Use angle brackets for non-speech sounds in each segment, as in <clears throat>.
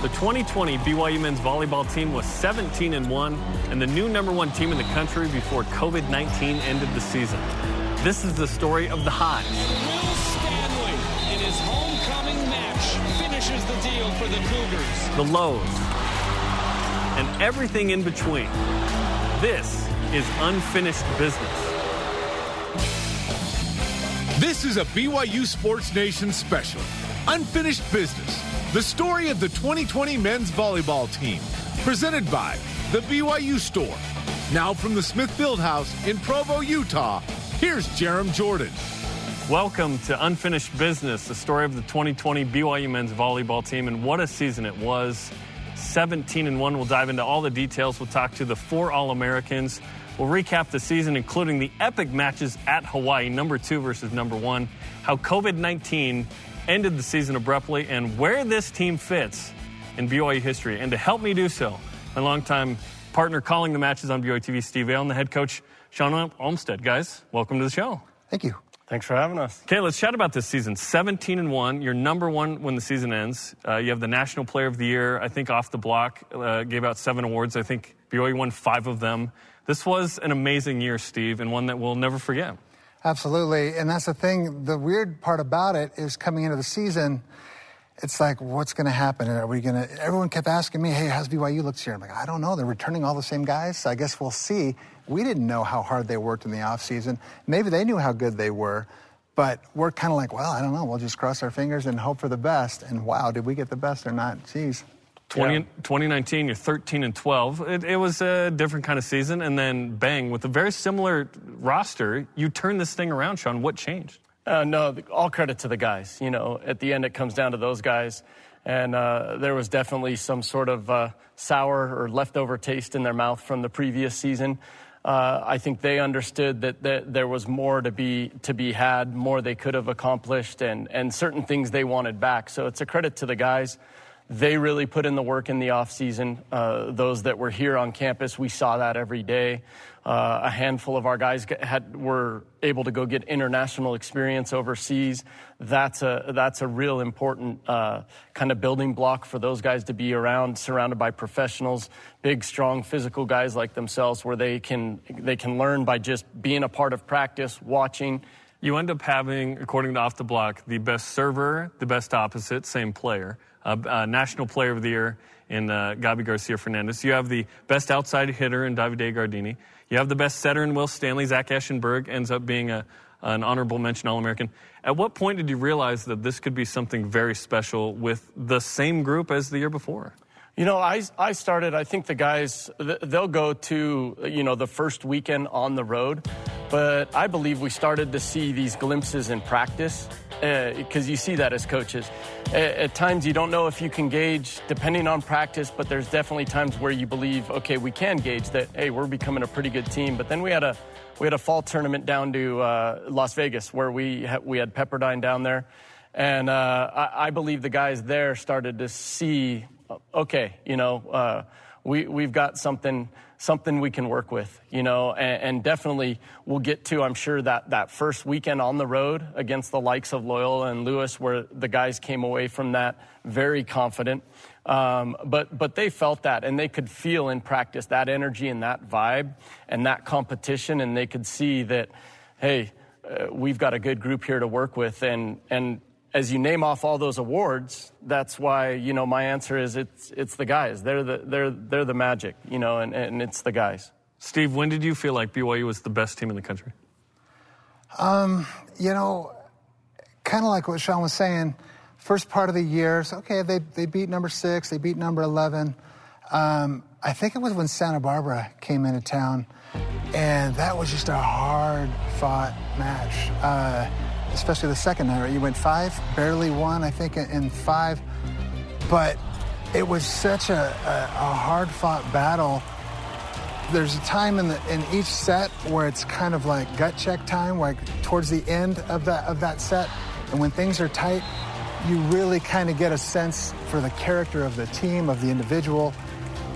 The 2020 BYU men's volleyball team was 17 and 1 and the new number one team in the country before COVID 19 ended the season. This is the story of the highs. Will Stanley, in his homecoming match, finishes the deal for the Cougars. the lows, and everything in between. This is unfinished business. This is a BYU Sports Nation special. Unfinished Business. The story of the 2020 men's volleyball team. Presented by The BYU Store. Now from the Smith Fieldhouse in Provo, Utah, here's Jarom Jordan. Welcome to Unfinished Business, the story of the 2020 BYU men's volleyball team, and what a season it was. 17 and 1. We'll dive into all the details. We'll talk to the four All Americans. We'll recap the season, including the epic matches at Hawaii, number two versus number one, how COVID 19 ended the season abruptly, and where this team fits in BYU history. And to help me do so, my longtime partner calling the matches on BYU TV, Steve Vale, and the head coach, Shawn Olmstead. Guys, welcome to the show. Thank you. Thanks for having us. Okay, let's chat about this season. 17 and 1. You're number one when the season ends. Uh, you have the National Player of the Year, I think, off the block. Uh, gave out seven awards. I think BYU won five of them. This was an amazing year, Steve, and one that we'll never forget. Absolutely. And that's the thing. The weird part about it is coming into the season, it's like, what's going to happen? Are we going to, everyone kept asking me, hey, how's BYU looks here? I'm like, I don't know. They're returning all the same guys. So I guess we'll see. We didn't know how hard they worked in the offseason. Maybe they knew how good they were. But we're kind of like, well, I don't know. We'll just cross our fingers and hope for the best. And wow, did we get the best or not? Jeez. 20, Yeah. 2019, you're 13 and 12. It, it was a different kind of season, and then bang, with a very similar roster, you turn this thing around, Shawn. What changed? Uh, no, all credit to the guys. You know, at the end, it comes down to those guys. And uh, there was definitely some sort of uh, sour or leftover taste in their mouth from the previous season. Uh, I think they understood that, that there was more to be to be had, more they could have accomplished, and and certain things they wanted back. So it's a credit to the guys. They really put in the work in the off season. Uh, those that were here on campus, we saw that every day. Uh, a handful of our guys had, were able to go get international experience overseas. That's a that's a real important uh, kind of building block for those guys to be around, surrounded by professionals, big, strong, physical guys like themselves, where they can they can learn by just being a part of practice, watching. You end up having, according to Off the Block, the best server, the best opposite, same player, uh, National Player of the Year in uh, Gabi Garcia Fernandez. You have the best outside hitter in Davide Gardini. You have the best setter in Will Stanley. Zach Eschenburg ends up being a, an honorable mention All American. At what point did you realize that this could be something very special with the same group as the year before? You know, I, I started, I think the guys, they'll go to, you know, the first weekend on the road. But I believe we started to see these glimpses in practice because you see that as coaches. At, at times you don't know if you can gauge depending on practice, but there's definitely times where you believe, okay, we can gauge that, hey, we're becoming a pretty good team. But then we had a, we had a fall tournament down to uh, Las Vegas where we, ha- we had Pepperdine down there. And uh, I, I believe the guys there started to see, okay, you know, uh, we, we've got something, something we can work with, you know, and, and definitely we'll get to, I'm sure, that, that first weekend on the road against the likes of Loyola and Lewis, where the guys came away from that very confident. Um, but, but they felt that and they could feel in practice that energy and that vibe and that competition, and they could see that, hey, uh, we've got a good group here to work with. And, and as you name off all those awards, that's why, you know, my answer is it's, it's the guys. They're the, they're, they're the magic, you know, and, and it's the guys. Steve, when did you feel like BYU was the best team in the country? Um, You know, kind of like what Shawn was saying, first part of the year, so, okay, they, they beat number six, they beat number 11. Um, I think it was when Santa Barbara came into town, and that was just a hard fought match, uh, especially the second night, right? You went five, barely won, I think, in, in five. But it was such a, a, a hard fought battle there's a time in the in each set where it's kind of like gut check time, like towards the end of that of that set, and when things are tight, you really kind of get a sense for the character of the team, of the individual,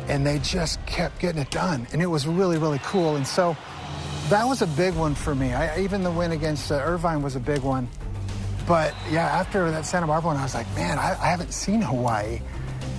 and they just kept getting it done, and it was really really cool. And so that was a big one for me. I, even the win against uh, Irvine was a big one. But yeah, after that Santa Barbara one, I was like, man, I, I haven't seen Hawaii.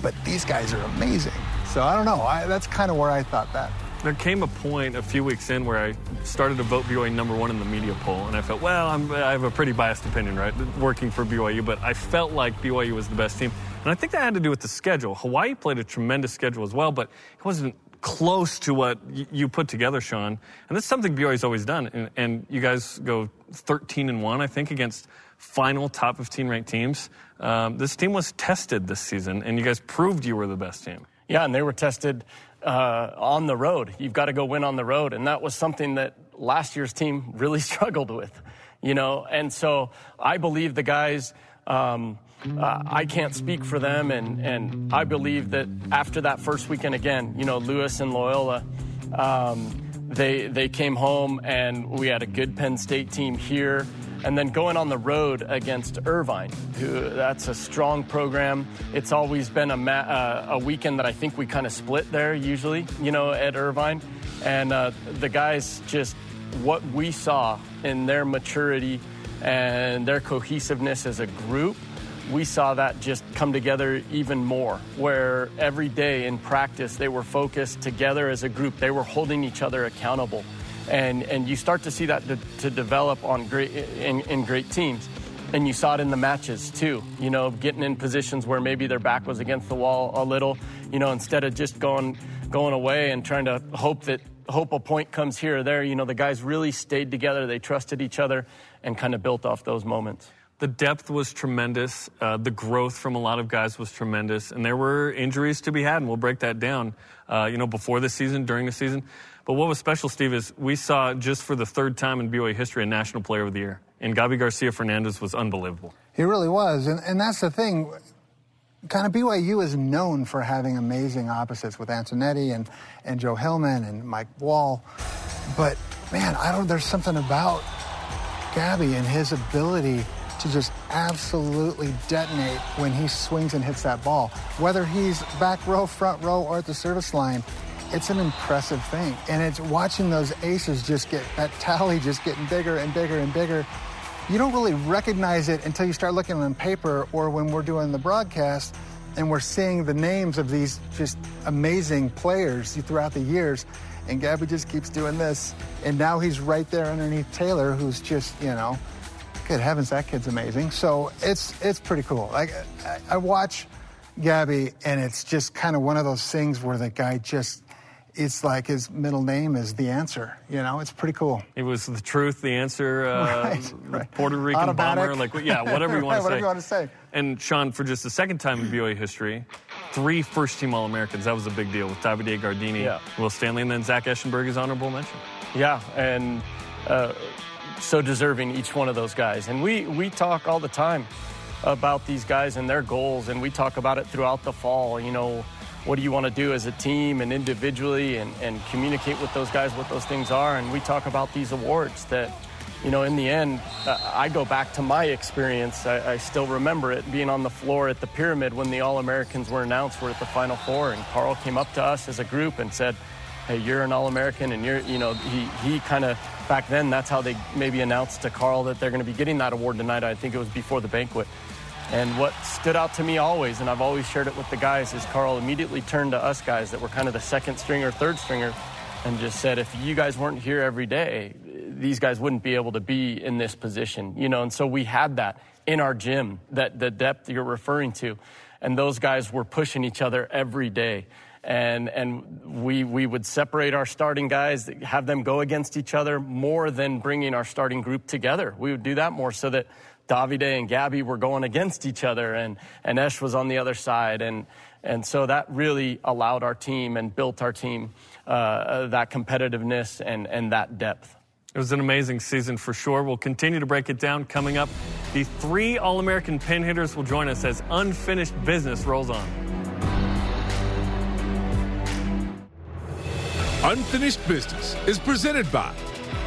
but these guys are amazing. So I don't know. I, that's kind of where I thought that. There came a point a few weeks in where I started to vote BYU number one in the media poll, and I felt, well, I'm, I have a pretty biased opinion, right, working for BYU, but I felt like BYU was the best team. And I think that had to do with the schedule. Hawaii played a tremendous schedule as well, but it wasn't close to what you put together, Shawn. And that's something BYU's always done. And, and you guys go 13 and 1, I think, against final top 15 ranked teams. Um, this team was tested this season, and you guys proved you were the best team. Yeah, and they were tested uh, on the road. You've got to go win on the road, and that was something that last year's team <laughs> really struggled with, you know. And so I believe the guys. Um, uh, I can't speak for them, and, and I believe that after that first weekend again, you know, Lewis and Loyola, um, they they came home, and we had a good Penn State team here and then going on the road against Irvine, who that's a strong program. It's always been a, ma- uh, a weekend that I think we kind of split there usually, you know, at Irvine, and uh, the guys just what we saw in their maturity and their cohesiveness as a group. We saw that just come together even more, where every day in practice they were focused together as a group. They were holding each other accountable. And and you start to see that to, to develop on great in, in, great teams. And you saw it in the matches too. You know getting in positions where maybe their back was against the wall a little you know instead of just going going away and trying to hope that hope a point comes here or there. You know the guys really stayed together. They trusted each other and kind of built off those moments the depth was tremendous. Uh, the growth from a lot of guys was tremendous, and there were injuries to be had, and we'll break that down. Uh, you know, before the season, during the season. But what was special, Steve, is we saw just for the third time in BYU history a National Player of the Year. And Gabi Garcia Fernandez was unbelievable. He really was. And, and that's the thing. Kind of BYU is known for having amazing opposites with Antonetti and, and Joe Hillman and Mike Wall. But man, I don't, there's something about Gabby and his ability to just absolutely detonate when he swings and hits that ball. Whether he's back row, front row, or at the service line, it's an impressive thing. And it's watching those aces just get, that tally just getting bigger and bigger and bigger. You don't really recognize it until you start looking on paper or when we're doing the broadcast and we're seeing the names of these just amazing players throughout the years. And Gabby just keeps doing this. And now he's right there underneath Taylor, who's just, you know, good heavens, that kid's amazing. So it's it's pretty cool. Like I, I watch Gabby, and it's just kind of one of those things where the guy just it's like his middle name is the answer. You know, it's pretty cool. It was the truth, the answer, uh, <laughs> right, right. Puerto Rican Automatic. bomber, like yeah, whatever you want <laughs> right, to say. whatever you want to say. And Shawn, for just the second time in BYU history, three first-team All-Americans. That was a big deal with Davide Gardini, Yeah. Will Stanley, and then Zach Eschenburg is honorable mention. Yeah, and uh, so deserving each one of those guys. And we we talk all the time about these guys and their goals, and we talk about it throughout the fall. You know, what do you want to do as a team and individually, and, and communicate with those guys what those things are. And we talk about these awards that. You know, in the end, uh, I go back to my experience. I, I still remember it being on the floor at the pyramid when the All Americans were announced. We're at the Final Four, and Carl came up to us as a group and said, hey, you're an All-American, and you're, you know, he, he kind of, back then, that's how they maybe announced to Carl that they're going to be getting that award tonight. I think it was before the banquet. And what stood out to me always, and I've always shared it with the guys, is Carl immediately turned to us guys that were kind of the second stringer, third stringer, and just said, if you guys weren't here every day, these guys wouldn't be able to be in this position, you know. And so we had that in our gym, that the depth you're referring to, and those guys were pushing each other every day and and we we would separate our starting guys, have them go against each other more than bringing our starting group together. We would do that more so that Davide and Gabby were going against each other, and and Esh was on the other side, and and so that really allowed our team and built our team uh, that competitiveness and and that depth. It was an amazing season for sure. We'll continue to break it down coming up. The three All American pin hitters will join us as unfinished business rolls on. Unfinished Business is presented by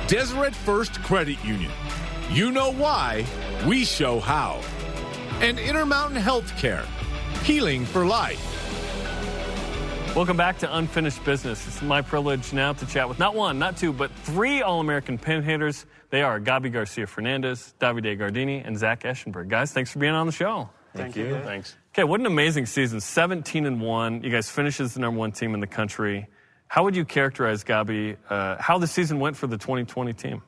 Deseret First Credit Union. You know why, we show how. And Intermountain Healthcare, healing for life. Welcome back to Unfinished Business. It's my privilege now to chat with not one, not two, but three All American pin hitters. They are Gabi Garcia Fernandez, Davide Gardini, and Zach Eschenburg. Guys, thanks for being on the show. Thank, you. Thanks. Okay, what an amazing season. 17 and 1. You guys finished as the number one team in the country. How would you characterize, Gabi, uh, how the season went for the 2020 team?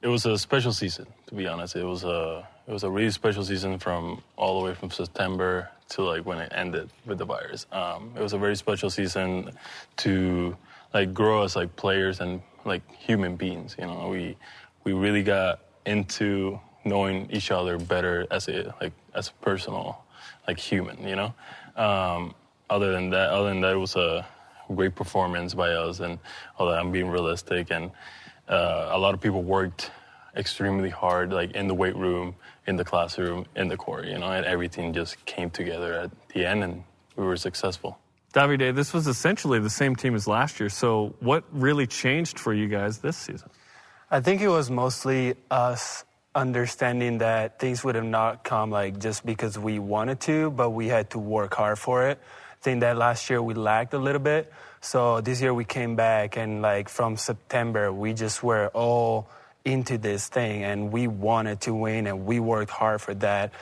It was a special season, to be honest. It was a it was a really special season from all the way from September to like when it ended with the virus. Um, it was a very special season to like grow as like players and like human beings. You know, we we really got into knowing each other better as a like as a personal like human. You know. Um, other than that, other than that, it was a great performance by us, and all that. I'm being realistic, and uh, a lot of people worked extremely hard, like in the weight room, in the classroom, in the court, you know, and everything just came together at the end, and we were successful. Davide, this was essentially the same team as last year. So, what really changed for you guys this season? I think it was mostly us understanding that things would have not come like just because we wanted to, but we had to work hard for it. Think that last year we lagged a little bit. So this year we came back and like from September we just were all into this thing and we wanted to win and we worked hard for that.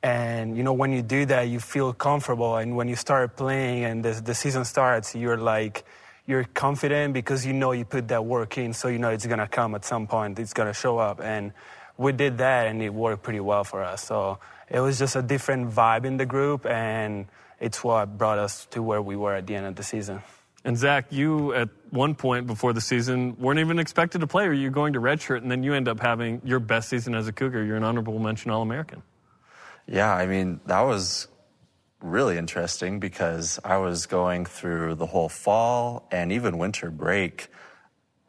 And you know, when you do that, you feel comfortable. And when you start playing and the, the season starts, you're like, you're confident because you know you put that work in, so you know it's gonna come at some point. It's gonna show up, and we did that, and it worked pretty well for us. So it was just a different vibe in the group, and it's what brought us to where we were at the end of the season. And Zach, you at one point before the season weren't even expected to play, or you're going to redshirt, and then you end up having your best season as a Cougar. You're an honorable mention All American. Yeah, I mean, that was really interesting because I was going through the whole fall and even winter break,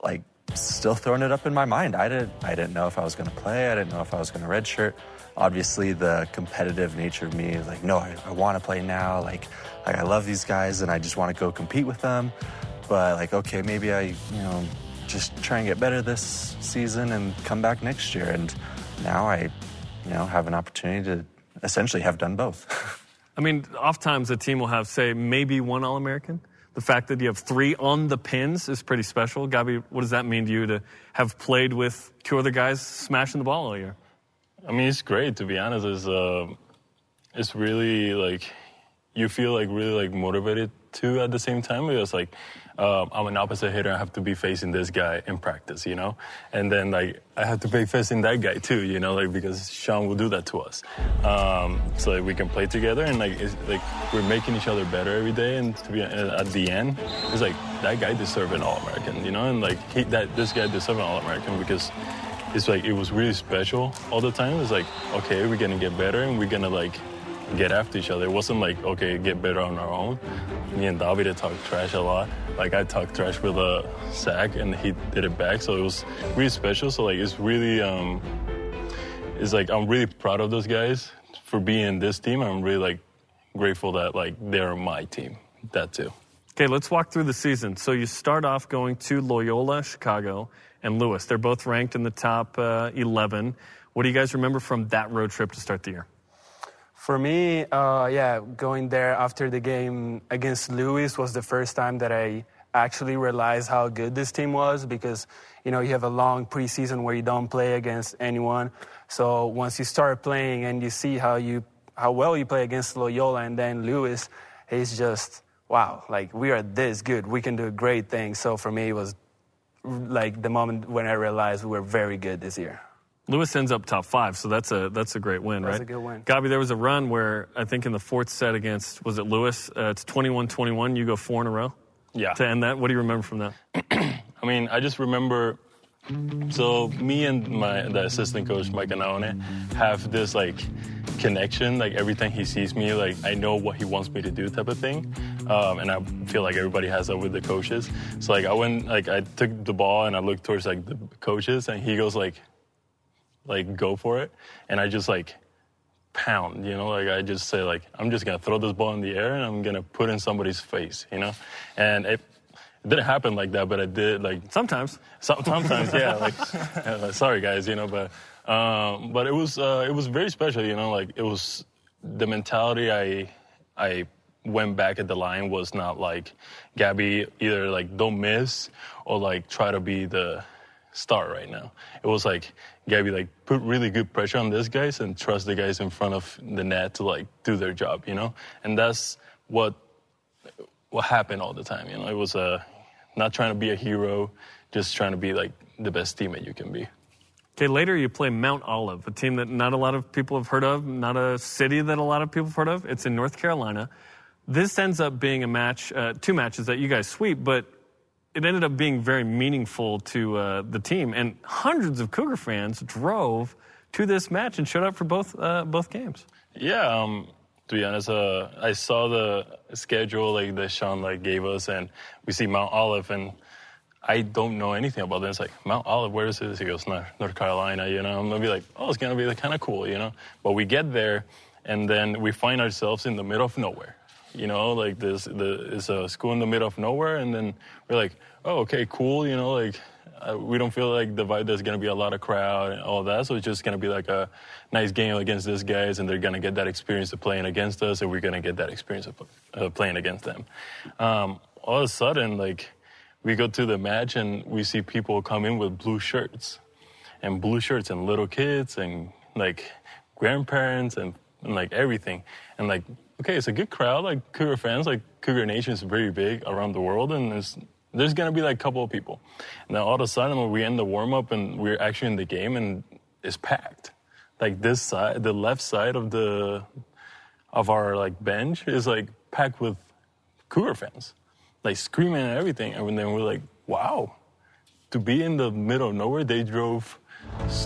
like still throwing it up in my mind. I didn't, I didn't know if I was going to play. I didn't know if I was going to redshirt. Obviously, the competitive nature of me is like, no, I, I want to play now. Like, like I love these guys and I just want to go compete with them. But like, okay, maybe I, you know, just try and get better this season and come back next year. And now I, you know, have an opportunity to essentially have done both. <laughs> I mean, oftentimes a team will have, say, maybe one All American. The fact that you have three on the pins is pretty special. Gabby, what does that mean to you to have played with two other guys smashing the ball all year? I mean, it's great to be honest. It's uh, it's really like you feel like really like motivated too at the same time. Because like um, I'm an opposite hitter. I have to be facing this guy in practice, you know, and then like I have to be facing that guy too, you know, like because Shawn will do that to us, um, so like, we can play together. And like it's, like we're making each other better every day. And to be at the end, it's like that guy deserved an All American, you know, and like he, that this guy deserved an All American. Because it's like it was really special all the time. It's like okay, we're gonna get better and we're gonna like get after each other. It wasn't like, okay, get better on our own. Me and Davide talk trash a lot. Like I talked trash with a sack and he did it back. So it was really special. So like it's really um it's like I'm really proud of those guys for being in this team. I'm really like grateful that like they're my team. That too. Okay, let's walk through the season. So you start off going to Loyola, Chicago, and Lewis. They're both ranked in the top uh, 11. What do you guys remember from that road trip to start the year? For me, uh, yeah, going there after the game against Lewis was the first time that I actually realized how good this team was because, you know, you have a long preseason where you don't play against anyone. So once you start playing and you see how you how well you play against Loyola and then Lewis, it's just wow, like we are this good. We can do great things. So for me, it was like the moment when I realized we were very good this year. Lewis ends up top five, so that's a that's a great win, that's right? That's a good win. Gabi, there was a run where I think in the fourth set against was it Lewis? Uh, it's 21-21. You go four in a row. Yeah. To end that, what do you remember from that? <clears throat> I mean, I just remember. So me and my the assistant coach Mike Anaone have this like connection. Like every time he sees me, like I know what he wants me to do, type of thing. Um, and I feel like everybody has that with the coaches. So like I went, like I took the ball and I looked towards like the coaches, and he goes like, like go for it, and I just like pound, you know, like I just say like I'm just gonna throw this ball in the air and I'm gonna put in somebody's face, you know, and it, it didn't happen like that, but I did like sometimes, sometimes, yeah, <laughs> like, like sorry guys, you know, but um, but it was uh, it was very special, you know, like it was the mentality I I went back at the line was not like Gabby either like don't miss or like try to be the star right now. It was like Gabby like put really good pressure on these guys and trust the guys in front of the net to like do their job, you know. And that's what what happened all the time. You know, it was uh, not trying to be a hero, just trying to be like the best teammate you can be. Okay, later you play Mount Olive, a team that not a lot of people have heard of, not a city that a lot of people have heard of. It's in North Carolina. This ends up being a match, uh, two matches that you guys sweep, but it ended up being very meaningful to uh, the team. And hundreds of Cougar fans drove to this match and showed up for both uh, both games. Yeah, um, to be honest, uh, I saw the schedule like that Shawn like gave us, and we see Mount Olive, and I don't know anything about this. It's like Mount Olive, where is this? He goes, North, North Carolina. You know, I'm gonna be like, oh, it's gonna be kind of cool, you know. But we get there, and then we find ourselves in the middle of nowhere. You know, like this, the, it's a school in the middle of nowhere, and then we're like, oh, okay, cool. You know, like uh, we don't feel like the vibe there's going to be a lot of crowd and all that. So it's just going to be like a nice game against these guys, and they're going to get that experience of playing against us, and we're going to get that experience of uh, playing against them. Um, all of a sudden, like we go to the match and we see people come in with blue shirts, and blue shirts, and little kids, and like grandparents, and, and like everything, and like okay, it's a good crowd, like Cougar fans, like Cougar Nation is very big around the world, and there's gonna be like a couple of people. And then all of a sudden, when we end the warm up and we're actually in the game, and it's packed. Like this side, the left side of the of our like bench is like packed with Cougar fans, like screaming and everything. And then we're like, wow, to be in the middle of nowhere, they drove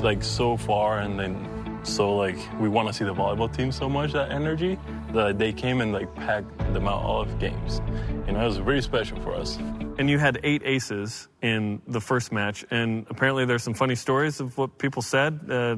like so far, and then so like we want to see the volleyball team so much that energy that they came and like packed the Mount Olive games. You know, it was very special for us. And you had eight aces in the first match, and apparently there's some funny stories of what people said. Uh,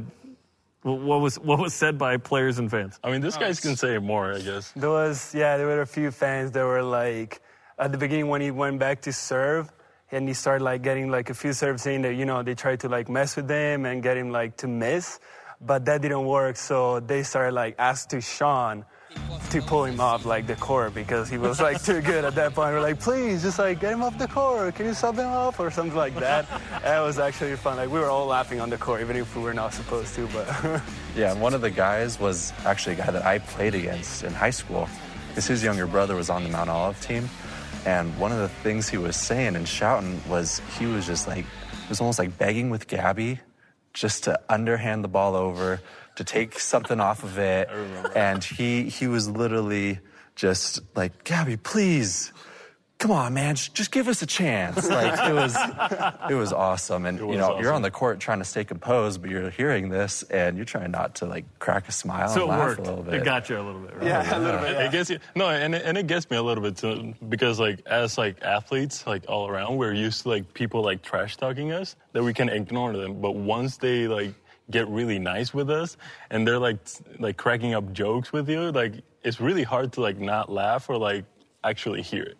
what was what was said by players and fans? I mean, this guys can say more, I guess. There was, yeah, there were a few fans that were like, at the beginning when he went back to serve, and he started like getting like a few serves in that, you know, they tried to like mess with him and get him like to miss, but that didn't work. So they started like asked to Shawn to pull him off like the court because he was like too good at that point. We're like, please, just like get him off the court. Can you sub him off or something like that? that was actually fun. Like we were all laughing on the court, even if we were not supposed to. But <laughs> Yeah, one of the guys was actually a guy that I played against in high school. His younger brother was on the Mount Olive team. And one of the things he was saying and shouting was he was just like, it was almost like begging with Gabby just to underhand the ball over, to take something off of it. And he, he was literally just like, Gabby, please. Come on, man! Just give us a chance. Like it was, it was awesome. And was you know, you're on the court trying to stay composed, but you're hearing this, and you're trying not to like crack a smile So and it laugh worked. a little bit. It got you a little bit, right? yeah, a little bit. It gets you no, and it, and it gets me a little bit too because like as like athletes like all around, we're used to like people like trash talking us that we can ignore them, but once they like get really nice with us and they're like like cracking up jokes with you, like it's really hard to like not laugh or like actually hear it.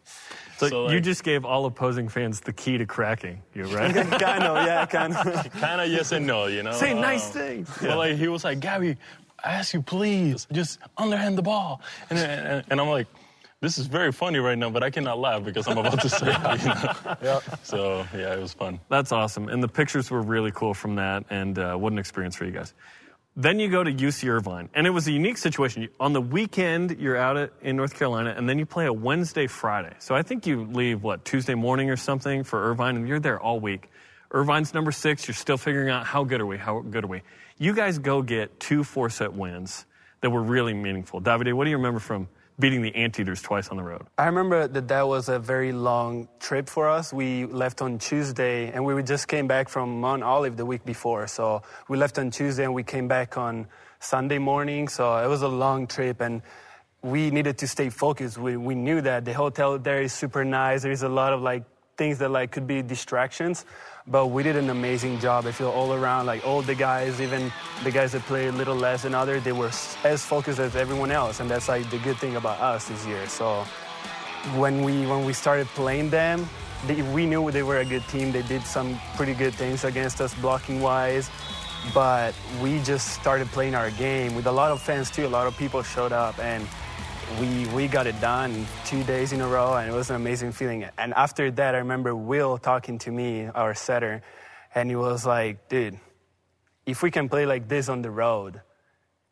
So, you like, just gave all opposing fans the key to cracking you, right? <laughs> kind of, yeah, kind of. <laughs> kind of yes and no, you know. Say nice Um, things. But like he was like, Gabby, I ask you please, just underhand the ball, and and, and I'm like, this is very funny right now, but I cannot laugh because I'm about to say it. You know? <laughs> So yeah, it was fun. That's awesome. And the pictures were really cool from that. And uh, what an experience for you guys. Then you go to UC Irvine. And it was a unique situation. On the weekend, you're out at, in North Carolina, and then you play a Wednesday, Friday. So I think you leave, what, Tuesday morning or something for Irvine, and you're there all week. Irvine's number six. You're still figuring out how good are we? How good are we? You guys go get two four set wins that were really meaningful. Davide, what do you remember from beating the Anteaters twice on the road? I remember that that was a very long trip for us. We left on Tuesday and we just came back from Mount Olive the week before. So we left on Tuesday and we came back on Sunday morning. So it was a long trip and we needed to stay focused. We, we knew that the hotel there is super nice. There's a lot of like things that like could be distractions, but we did an amazing job. I feel all around, like all the guys, even the guys that played a little less than others, they were as focused as everyone else, and that's like the good thing about us this year. So when we when we started playing them, they, we knew they were a good team. They did some pretty good things against us blocking wise, but we just started playing our game with a lot of fans too. A lot of people showed up and we we got it done two days in a row, and it was an amazing feeling. And after that, I remember Will talking to me, our setter, and he was like, dude, if we can play like this on the road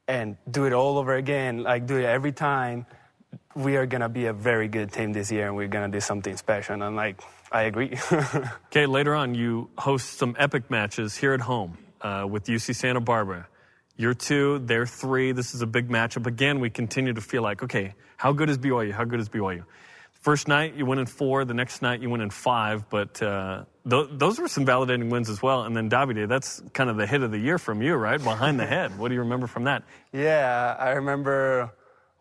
and do it all over again, like do it every time, we are gonna be a very good team this year, and we're gonna do something special. And I'm like, I agree. <laughs> Okay, later on, you host some epic matches here at home uh, with UC Santa Barbara. You're two, they're three. This is a big matchup. Again, we continue to feel like, okay, how good is BYU? How good is BYU? First night, you win in four. The next night, you win in five. But uh, th- those were some validating wins as well. And then Davide, that's kind of the hit of the year from you, right? Behind the head. What do you remember from that? Yeah, I remember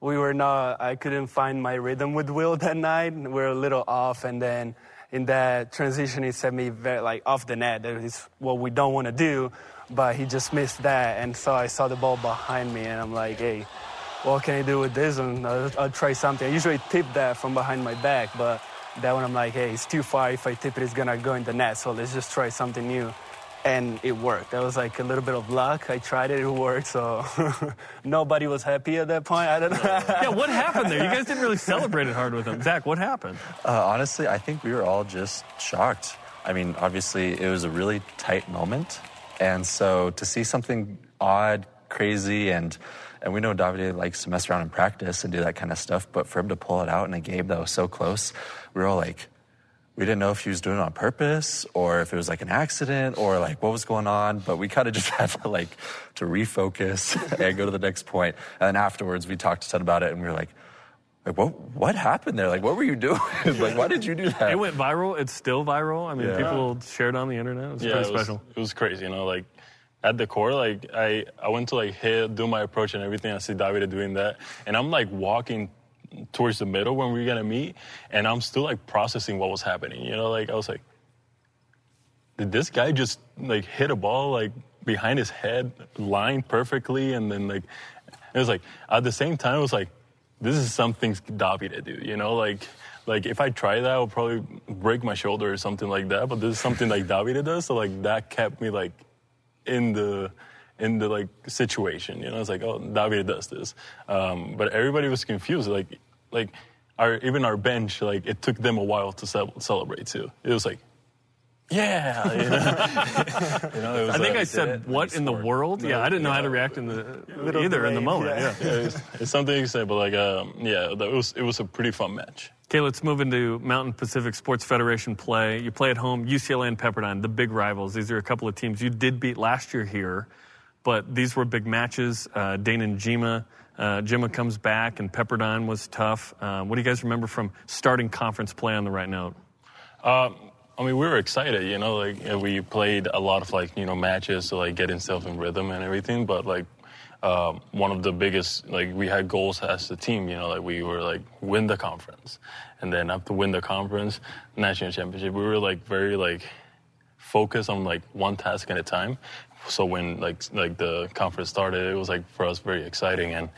we were not, I couldn't find my rhythm with Will that night. We were a little off, and then in that transition, he set me very, like off the net. That is what we don't want to do, but he just missed that. And so I saw the ball behind me, and I'm like, hey, what can I do with this? And I'll, I'll try something. I usually tip that from behind my back, but that one I'm like, hey, it's too far. If I tip it, it's going to go in the net. So let's just try something new and it worked. That was like a little bit of luck. I tried it, it worked. So <laughs> nobody was happy at that point. I don't know. yeah, <laughs> what happened there? You guys didn't really celebrate it hard with him. Zach, what happened? Uh, honestly, I think we were all just shocked. I mean, obviously, it was a really tight moment. And so to see something odd, crazy, and and we know Davide likes to mess around in practice and do that kind of stuff, but for him to pull it out in a game that was so close, we were all like, we didn't know if he was doing it on purpose or if it was like an accident or like what was going on, but we kind of <laughs> just had to like to refocus <laughs> and go to the next point. And then afterwards, we talked to Ted about it, and we were like, like what what happened there? Like what were you doing? <laughs> like why did you do that? It went viral. It's still viral. I mean, Yeah. people shared on the internet. It was yeah, pretty it was, special. it was crazy. You know, like at the core, like I, I went to like hit, do my approach and everything. I see Davide doing that, and I'm like walking towards the middle when we are gonna meet, and I'm still like processing what was happening. You know, like I was like, did this guy just like hit a ball like behind his head, lined perfectly, and then like it was like at the same time, it was like this is something Davide do. You know, like. Like if I try that, I'll probably break my shoulder or something like that. But this is something like Davide does, so like that kept me like in the in the like situation. You know, it's like, oh, David does this, um, but everybody was confused. Like, like our even our bench, like it took them a while to ce- celebrate too. It was like, yeah, you know, <laughs> You know, it I think like- I said, "What in the world?" Yeah, I didn't know how to react in the either in the moment. yeah. Yeah. yeah, it's, it's something you say, but like, um, yeah, that was it was a pretty fun match. Okay, let's move into Mountain Pacific Sports Federation play. You play at home, UCLA and Pepperdine, the big rivals. These are a couple of teams you did beat last year here, but these were big matches. Uh, Dane and Jima. Uh, Jima comes back, and Pepperdine was tough. Uh, what do you guys remember from starting conference play on the right note? Um, I mean, we were excited, you know, like we played a lot of like, you know, matches to like get himself in rhythm and everything. But like, um, one of the biggest, like, we had goals as a team, you know, like we were like win the conference, and then after win the conference, national championship. We were like very like focused on like one task at a time. So when like like the conference started, it was like for us very exciting and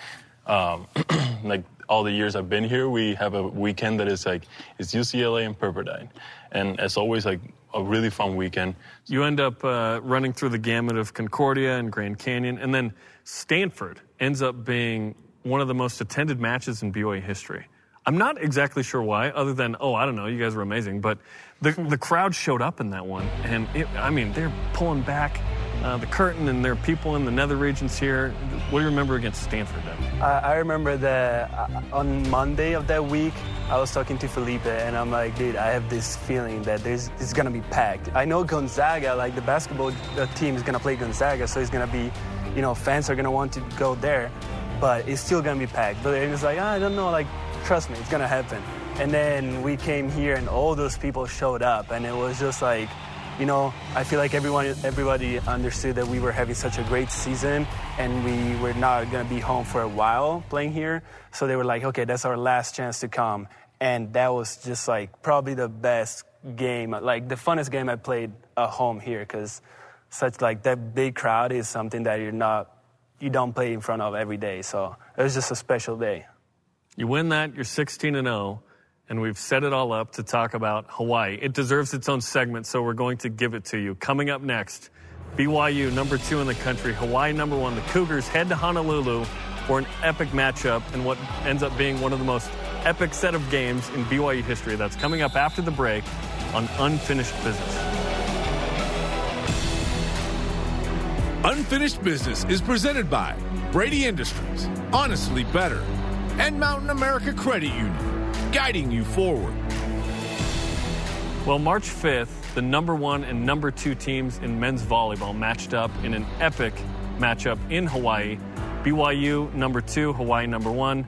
um, <clears throat> like all the years I've been here, we have a weekend that is like it's UCLA and Pepperdine, and it's always like a really fun weekend. You end up uh, running through the gamut of Concordia and Grand Canyon, and then Stanford ends up being one of the most attended matches in BYU history. I'm not exactly sure why, other than oh, I don't know, you guys were amazing, but the the crowd showed up in that one, and it, I mean they're pulling back uh, the curtain, and there are people in the nether regions here. What do you remember against Stanford? Then? I, I remember that uh, on Monday of that week, I was talking to Felipe, and I'm like, dude, I have this feeling that there's it's gonna be packed. I know Gonzaga, like the basketball uh, team, is gonna play Gonzaga, so it's gonna be, you know, fans are gonna want to go there, but it's still gonna be packed. But it was like, ah, I don't know, like, trust me, it's gonna happen. And then we came here, and all those people showed up, and it was just like, you know, I feel like everyone, everybody understood that we were having such a great season and we were not going to be home for a while playing here. So they were like, okay, that's our last chance to come. And that was just like probably the best game, like the funnest game I played at home here because such like that big crowd is something that you're not, you don't play in front of every day. So it was just a special day. You win that, you're 16 and 0, and we've set it all up to talk about Hawaii. It deserves its own segment, so we're going to give it to you. Coming up next, BYU number two in the country, Hawaii number one. The Cougars head to Honolulu for an epic matchup and what ends up being one of the most epic set of games in BYU history. That's coming up after the break on Unfinished Business. Unfinished Business is presented by Brady Industries, Honestly Better, and Mountain America Credit Union, guiding you forward. Well, March 5th, the number one and number two teams in men's volleyball matched up in an epic matchup in Hawaii. BYU number two, Hawaii number one.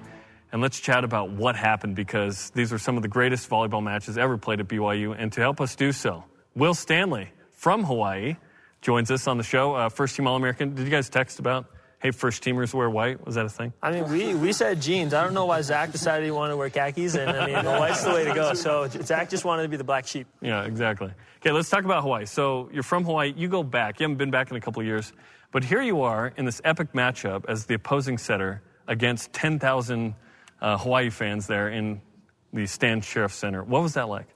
And let's chat about what happened because these are some of the greatest volleyball matches ever played at BYU. And to help us do so, Will Stanley from Hawaii joins us on the show. Uh, first team All American. Did you guys text about, hey, first teamers wear white? Was that a thing? I mean, we, we said jeans. I don't know why Zach decided he wanted to wear khakis, and I mean, the white's the way to go. So Zach just wanted to be the black sheep. Yeah, exactly. Okay, let's talk about Hawaii. So you're from Hawaii. You go back. You haven't been back in a couple of years. But here you are in this epic matchup as the opposing setter against 10,000 uh, Hawaii fans there in the Stan Sheriff Center. What was that like?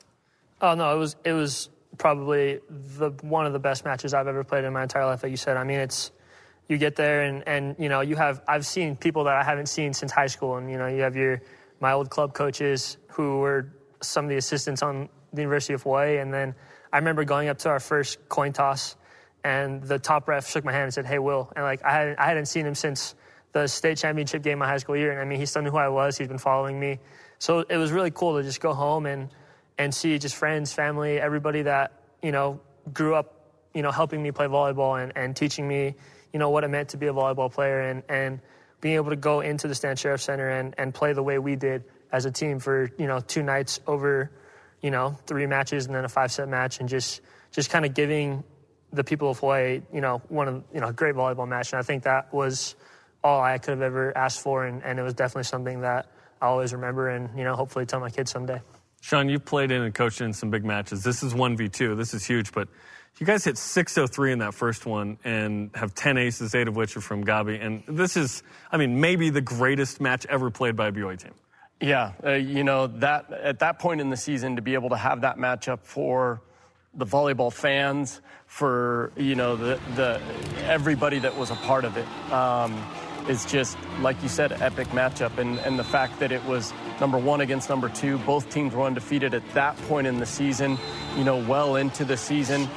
Oh no, it was it was probably the one of the best matches I've ever played in my entire life. Like you said, I mean, it's you get there and and you know you have I've seen people that I haven't seen since high school, and you know you have your my old club coaches who were some of the assistants on the University of Hawaii, and then I remember going up to our first coin toss, and the top ref shook my hand and said, "Hey, Will," and like I hadn't I hadn't seen him since the state championship game my high school year, and I mean he still knew who I was. He's been following me, so it was really cool to just go home and and see just friends, family, everybody that you know grew up, you know, helping me play volleyball and, and teaching me, you know, what it meant to be a volleyball player and and being able to go into the Stan Sheriff Center and, and play the way we did as a team for you know two nights over, you know, three matches and then a five set match and just just kind of giving the people of Hawaii, you know, one of you know a great volleyball match and I think that was all I could have ever asked for and, and it was definitely something that I always remember and you know hopefully tell my kids someday. Shawn, you've played in and coached in some big matches. This is 1v2. This is huge, but you guys hit 603 in that first one and have 10 aces, eight of which are from Gabi. And this is, I mean, maybe the greatest match ever played by a BYU team. Yeah, uh, you know that at that point in the season to be able to have that matchup for the volleyball fans, for you know the the everybody that was a part of it. Um, is just like you said, epic matchup, and and the fact that it was number one against number two, both teams were undefeated at that point in the season. You know, well into the season,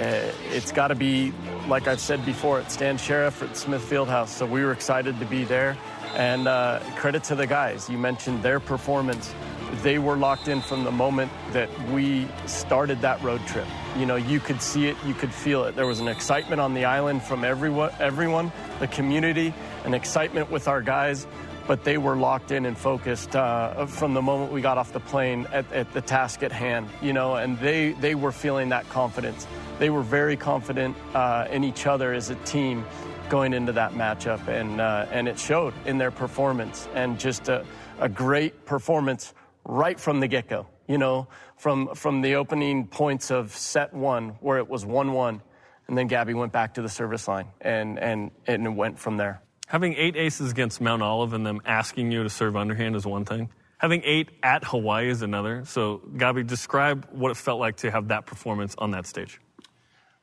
uh, it's got to be like I've said before at Stan Sheriff at Smith Fieldhouse. So we were excited to be there, and uh, credit to the guys. You mentioned their performance. They were locked in from the moment that we started that road trip. You know, you could see it, you could feel it. There was an excitement on the island from everyone, everyone the community, an excitement with our guys, but they were locked in and focused uh, from the moment we got off the plane at, at, the task at hand. You know, and they they were feeling that confidence. They were very confident uh, in each other as a team going into that matchup, and uh, and it showed in their performance and just a, a great performance right from the get go. You know, from from the opening points of set one where it was one one, and then Gabby went back to the service line and and and it went from there. Having eight aces against Mount Olive and them asking you to serve underhand is one thing. Having eight at Hawaii is another. So, Gabby, describe what it felt like to have that performance on that stage.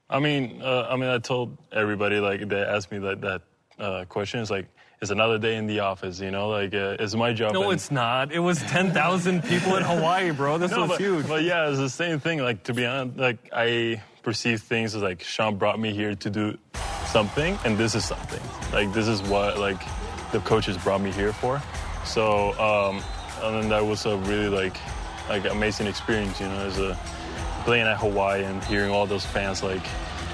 I mean, uh, I mean, I told everybody like they asked me that that uh, question. It's like it's another day in the office, you know. Like uh, it's my job. No, and- it's not. It was ten thousand people in Hawaii, bro. This no, was but, huge. But yeah, it's the same thing. Like to be honest, like I perceive things as like Shawn brought me here to do something, and this is something. Like this is what like the coaches brought me here for. So um, and then that was a really like like amazing experience. You know, as a playing at Hawaii and hearing all those fans like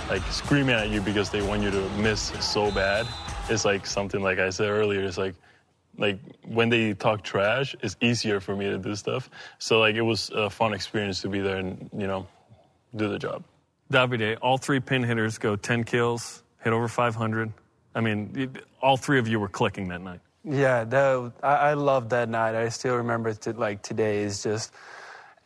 like screaming at you because they want you to miss so bad. It's like something like I said earlier. It's like like when they talk trash, it's easier for me to do stuff. So like it was a fun experience to be there and you know do the job. Davide, all three pin hitters go 10 kills, hit over 500. I mean, all three of you were clicking that night. Yeah, that, I, I love that night. I still remember it to, like today is just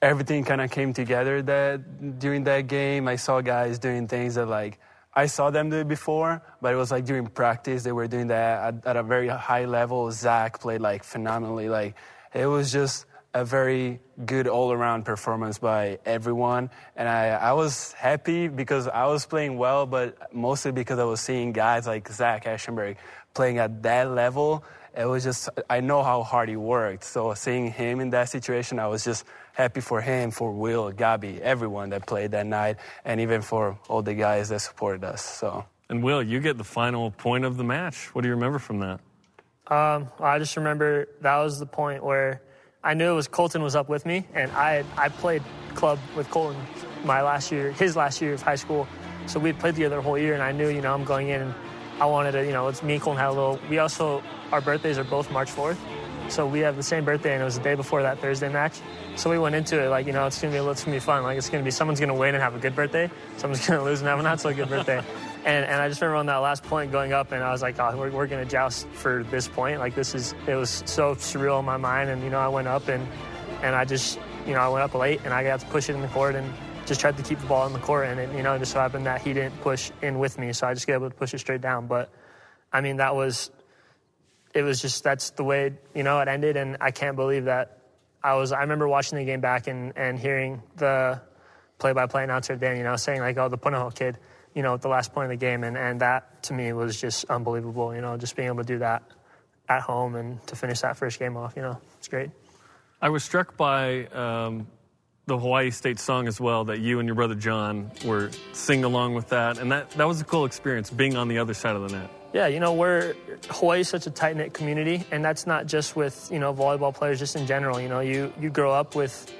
everything kind of came together that during that game. I saw guys doing things that like I saw them do it before, but it was like during practice they were doing that at, at a very high level. Zach played like phenomenally. Like it was just a very good all-around performance by everyone, and I, I was happy because I was playing well, but mostly because I was seeing guys like Zach Eschenburg playing at that level. It was just I know how hard he worked, so seeing him in that situation, I was just happy for him, for Will, Gabi, everyone that played that night, and even for all the guys that supported us. So And Will, you get the final point of the match. What do you remember from that? Um, I just remember that was the point where I knew it was Colton was up with me, and I I played club with Colton my last year, his last year of high school. So we played together the whole year, and I knew you know I'm going in, and I wanted to you know it's me and Colton had a little. We also our birthdays are both March 4th, so we have the same birthday, and it was the day before that Thursday match. So we went into it like you know it's gonna be it's gonna be fun. Like it's gonna be someone's gonna win and have a good birthday, someone's <laughs> gonna lose and have a not so good birthday. And, and I just remember on that last point going up, and I was like, oh, we're, we're to joust for this point. Like, this is, it was so surreal in my mind. And, you know, I went up and, and I just, you know, I went up late and I got to push it in the court and just tried to keep the ball in the court. And, it, you know, it just so happened that he didn't push in with me. So I just got able to push it straight down. But, I mean, that was, it was just, that's the way, you know, it ended. And I can't believe that I was, I remember watching the game back and, and hearing the play by play announcer then, you know, saying, like, oh, the Punahou kid you know, at the last point of the game. And, and that to me was just unbelievable, you know, just being able to do that at home and to finish that first game off, you know, it's great. I was struck by um, the Hawaii State song as well that you and your brother John were singing along with that. And that, that was a cool experience being on the other side of the net. Yeah, you know, we're Hawaii is such a tight knit community, and that's not just with you know volleyball players, just in general. You know, you you grow up with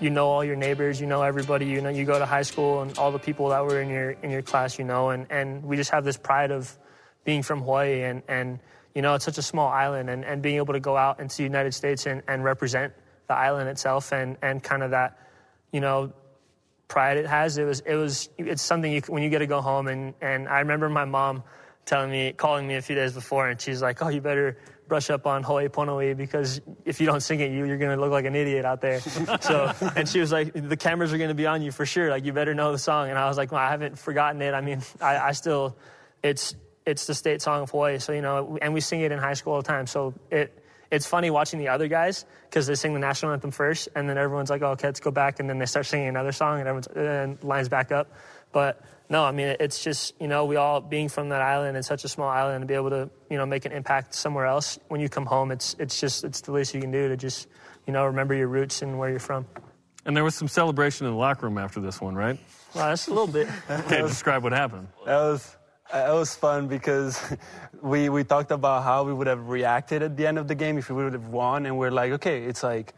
you know all your neighbors, you know everybody, you know you go to high school and all the people that were in your in your class, you know, and, and we just have this pride of being from Hawaii and, and you know, it's such a small island and, and being able to go out into the United States and, and represent the island itself and, and kind of that, you know, pride it has. It was it was it's something you when you get to go home and, and I remember my mom telling me calling me a few days before and she's like, Oh, you better brush up on Hawai'i Pono'ī because if you don't sing it, you, you're going to look like an idiot out there. <laughs> so, and she was like, the cameras are going to be on you for sure. Like, you better know the song. And I was like, well, I haven't forgotten it. I mean, I, I still, it's, it's the state song of Hawaii. So, you know, and we sing it in high school all the time. So it, it's funny watching the other guys because they sing the national anthem first, and then everyone's like, oh, okay, let's go back. And then they start singing another song, and everyone's and lines back up. But no, I mean, it's just, you know, we all being from that island and such a small island to be able to, you know, make an impact somewhere else. When you come home, it's, it's just, it's the least you can do to just, you know, remember your roots and where you're from. And there was some celebration in the locker room after this one, right? Well, that's a little bit. okay, describe what happened. That was, Uh, it was fun because <laughs> we, we talked about how we would have reacted at the end of the game if we would have won. And we're like, okay, it's like,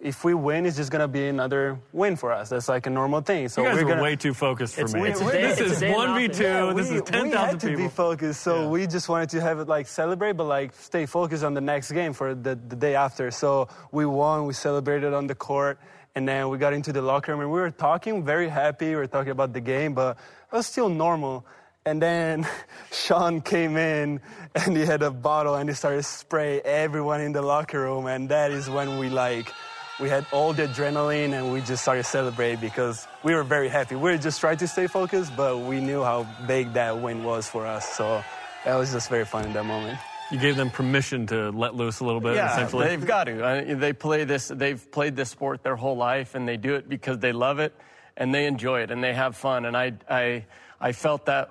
if we win, it's just gonna be another win for us. That's like a normal thing. So you guys we're gonna, way too focused for it's, me. It's a day, this it's is one v two. Yeah, this we, is ten We had thousand to people. be focused, so Yeah. we just wanted to have it like celebrate, but like stay focused on the next game for the, the day after. So we won. We celebrated on the court, and then we got into the locker room, and we were talking, very happy. We were talking about the game, but it was still normal. And then <laughs> Shawn came in and he had a bottle and he started spray everyone in the locker room. And that is when we like, we had all the adrenaline and we just started to celebrate because we were very happy. We were just trying to stay focused, but we knew how big that win was for us. So that was just very fun in that moment. You gave them permission to let loose a little bit, yeah, essentially. they've got to. I, they play this. They've played this sport their whole life, and they do it because they love it and they enjoy it and they have fun. And I, I, I felt that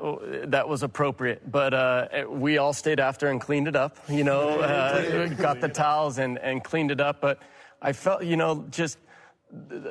that was appropriate. But uh, we all stayed after and cleaned it up. You know, <laughs> uh, <laughs> got the towels and, and cleaned it up. But I felt, you know, just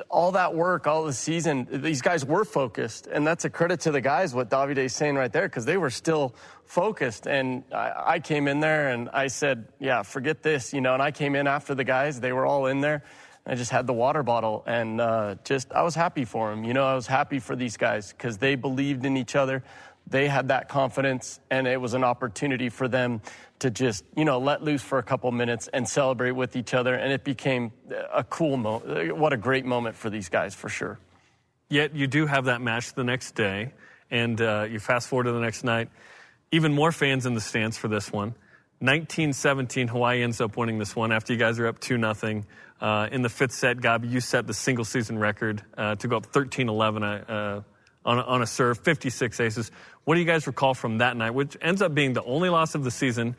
all that work, all the season, these guys were focused, and that's a credit to the guys. What Davide is saying right there, because they were still focused. And I, I came in there and I said, "Yeah, forget this," you know. And I came in after the guys; they were all in there. I just had the water bottle, and uh, just I was happy for them. You know, I was happy for these guys because they believed in each other. They had that confidence, and it was an opportunity for them to just, you know, let loose for a couple minutes and celebrate with each other. And it became a cool moment. What a great moment for these guys, for sure. Yet you do have that match the next day, and uh, you fast forward to the next night. Even more fans in the stands for this one. 1917, Hawaii ends up winning this one after you guys are up 2 nothing. Uh, in the fifth set, Gabi, you set the single season record uh, to go up 13 11 uh, on, a, on a serve, 56 aces. What do you guys recall from that night, which ends up being the only loss of the season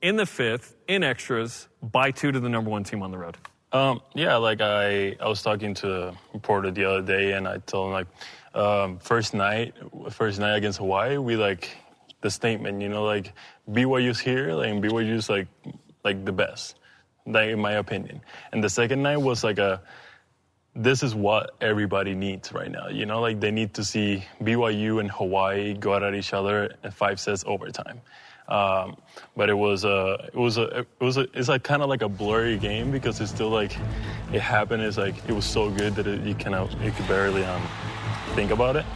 in the fifth, in extras, by two to the number one team on the road? Um, yeah, like I, I was talking to a reporter the other day, and I told him like, um, first night, first night against Hawaii, we like the statement, you know, like BYU's here, like and BYU's like, like the best, like in my opinion. And the second night was like a, this is what everybody needs right now. You know, like they need to see BYU and Hawaii go at each other in five sets overtime. Um, but it was a, it was a, it was a, it's like kind of like a blurry game because it's still like, it happened. It's like it was so good that it, you cannot, you could barely um, think about it.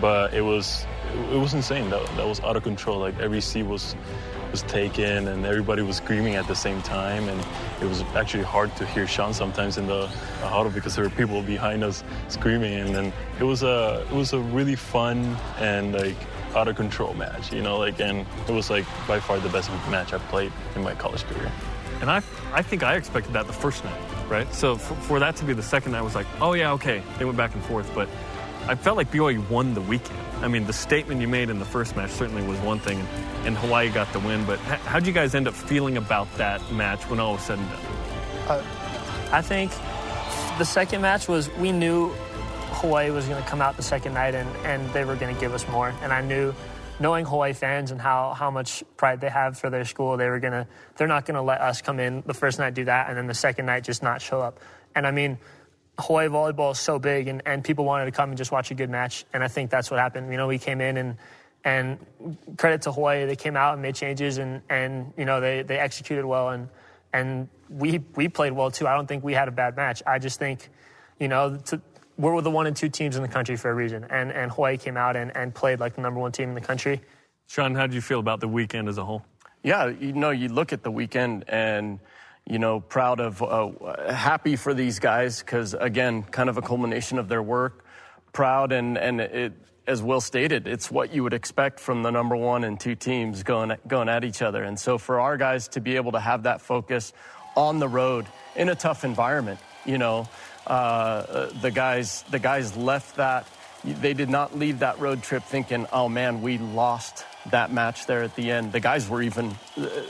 But it was, it, was insane. That, that was out of control. Like every seat was was taken and everybody was screaming at the same time. And it was actually hard to hear Shawn sometimes in the, the huddle because there were people behind us screaming. And then it was a it was a really fun and like out of control match you know like and it was like by far the best match I've played in my college career. And I I think I expected that the first night right? So for, for that to be the second night I was like oh yeah okay. They went back and forth but I felt like BYU won the weekend I mean the statement you made in the first match certainly was one thing and Hawaii got the win. But how did you guys end up feeling about that match when all was said and done? Uh, I think the second match was we knew Hawaii was going to come out the second night and, and they were going to give us more. And I knew, knowing Hawaii fans and how, how much pride they have for their school, they were going to they're not going to let us come in the first night do that and then the second night just not show up. And I mean, Hawaii volleyball is so big and, and people wanted to come and just watch a good match. And I think that's what happened. You know, we came in and and credit to Hawaii, they came out and made changes, and, and you know they, they executed well, and and we we played well too. I don't think we had a bad match. I just think, you know, to, we're the one and two teams in the country for a reason, and and Hawaii came out and, and played like the number one team in the country. Shawn, how did you feel about the weekend as a whole? Yeah, you know, you look at the weekend and you know, proud of, uh, happy for these guys because again, kind of a culmination of their work. Proud and and it, as Will stated, it's what you would expect from the number one and two teams going going at each other. And so for our guys to be able to have that focus on the road in a tough environment, you know, uh, the guys the guys left that. They did not leave that road trip thinking, "Oh man, we lost that match there at the end." The guys were even,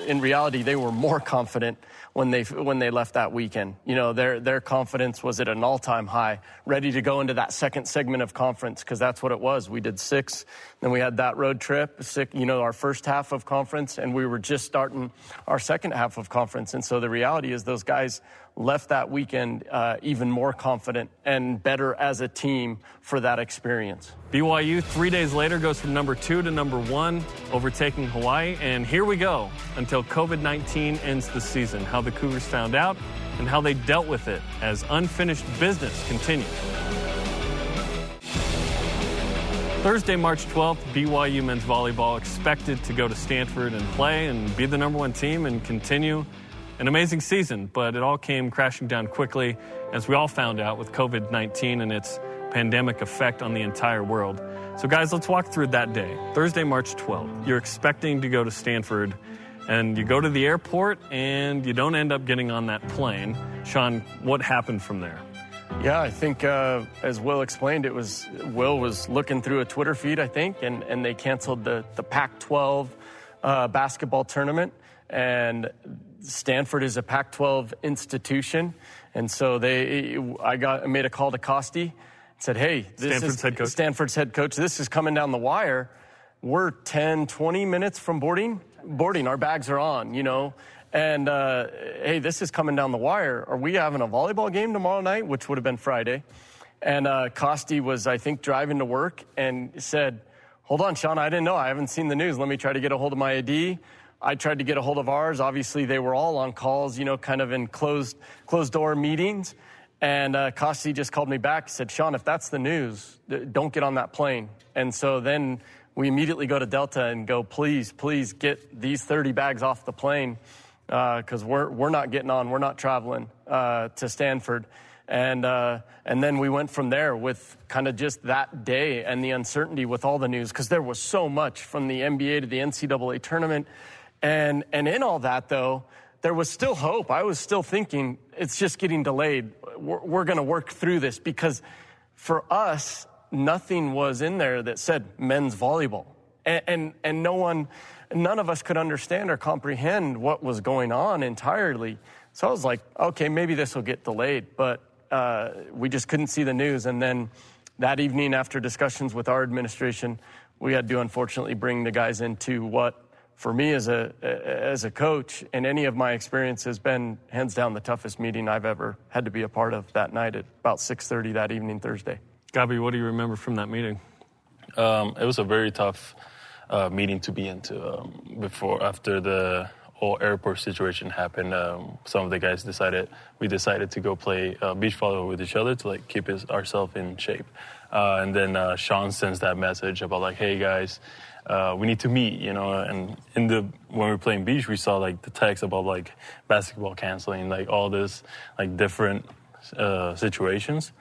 in reality, they were more confident when they when they left that weekend. You know, their their confidence was at an all-time high, ready to go into that second segment of conference because that's what it was. We did six, then we had that road trip, six, you know, our first half of conference, and we were just starting our second half of conference. And so the reality is, those guys left that weekend uh, even more confident and better as a team for that experience. BYU, three days later, goes from number two to number one, overtaking Hawaii. And here we go until COVID 19 ends the season. How the Cougars found out and how they dealt with it as unfinished business continued. Thursday, March 12th, BYU men's volleyball expected to go to Stanford and play and be the number one team and continue an amazing season, but it all came crashing down quickly, as we all found out with COVID 19 and its pandemic effect on the entire world. So, guys, let's walk through that day. Thursday, March 12th. You're expecting to go to Stanford, and you go to the airport, and you don't end up getting on that plane. Shawn, what happened from there? Yeah, I think uh, as Will explained, it was Will was looking through a Twitter feed, I think, and, and they canceled the, the Pac 12 uh, basketball tournament. And Stanford is a Pac-12 institution, and so they, I got made a call to Kosty, said, "Hey, this Stanford's is head coach. Stanford's head coach. This is coming down the wire. We're 10, 20 minutes from boarding. Boarding, our bags are on, you know." And uh, hey, this is coming down the wire. Are we having a volleyball game tomorrow night, which would have been Friday? And uh, Kosty was, I think, driving to work and said, "Hold on, Shawn, I didn't know. I haven't seen the news. Let me try to get a hold of my AD." I tried to get a hold of ours. Obviously, they were all on calls, you know, kind of in closed, closed door meetings. And uh, Kosty just called me back, said, Shawn, if that's the news, don't get on that plane. And so then we immediately go to Delta and go, please, please get these 30 bags off the plane because uh, we're, we're not getting on, we're not traveling uh, to Stanford. And, uh, and then we went from there with kind of just that day and the uncertainty with all the news because there was so much from the NBA to the NCAA tournament and, and in all that, though, there was still hope. I was still thinking it's just getting delayed. We're, we're going to work through this because for us, nothing was in there that said men's volleyball. And, and, and no one, none of us could understand or comprehend what was going on entirely. So I was like, okay, maybe this will get delayed. But uh, we just couldn't see the news. And then that evening, after discussions with our administration, we had to unfortunately bring the guys into what for me as a as a coach, and any of my experience has been hands down the toughest meeting I've ever had to be a part of that night at about 6:30 that evening Thursday. Gabi, what do you remember from that meeting? Um, it was a very tough uh, meeting to be into. Um, before, after the whole airport situation happened, um, some of the guys decided we decided to go play uh, beach volleyball with each other to like keep his, ourselves in shape. Uh, and then uh, Shawn sends that message about like, hey guys, uh, we need to meet, you know. And in the when we were playing beach, we saw like the text about like basketball canceling, like all this like different uh, situations.